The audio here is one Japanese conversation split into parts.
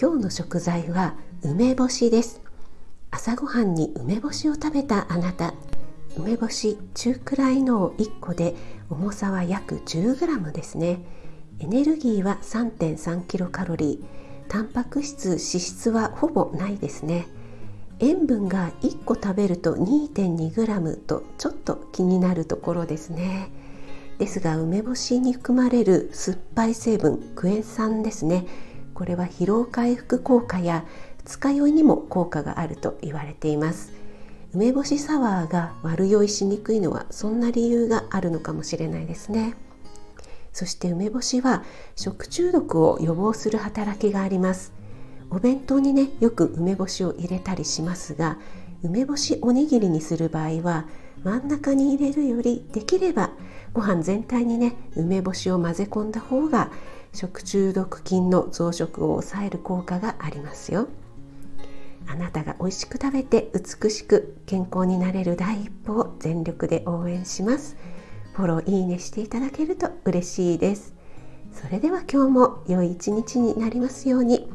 今日の食材は梅干しです。朝ごはんに梅干しを食べたあなた。梅干し中くらいの1個で重さは約 10g ですね。エネルギーは 3.3kcal タンパク質脂質はほぼないですね。塩分が1個食べると 2.2g とちょっと気になるところですね。ですが梅干しに含まれる酸っぱい成分クエン酸ですね。これは疲労回復効果や二日酔いにも効果があると言われています。梅干しサワーが悪酔いしにくいのはそんな理由があるのかもしれないですね。そして梅干しは食中毒を予防する働きがあります。お弁当にねよく梅干しを入れたりしますが梅干しおにぎりにする場合は真ん中に入れるよりできればご飯全体にね梅干しを混ぜ込んだ方が食中毒菌の増殖を抑える効果がありますよ。あなたが美味しく食べて美しく健康になれる第一歩を全力で応援します。フォローいいねしていただけると嬉しいです。それでは今日も良い一日になりますように。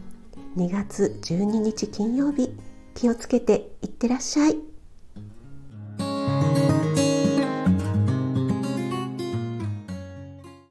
2月12日金曜日気をつけていってらっしゃい。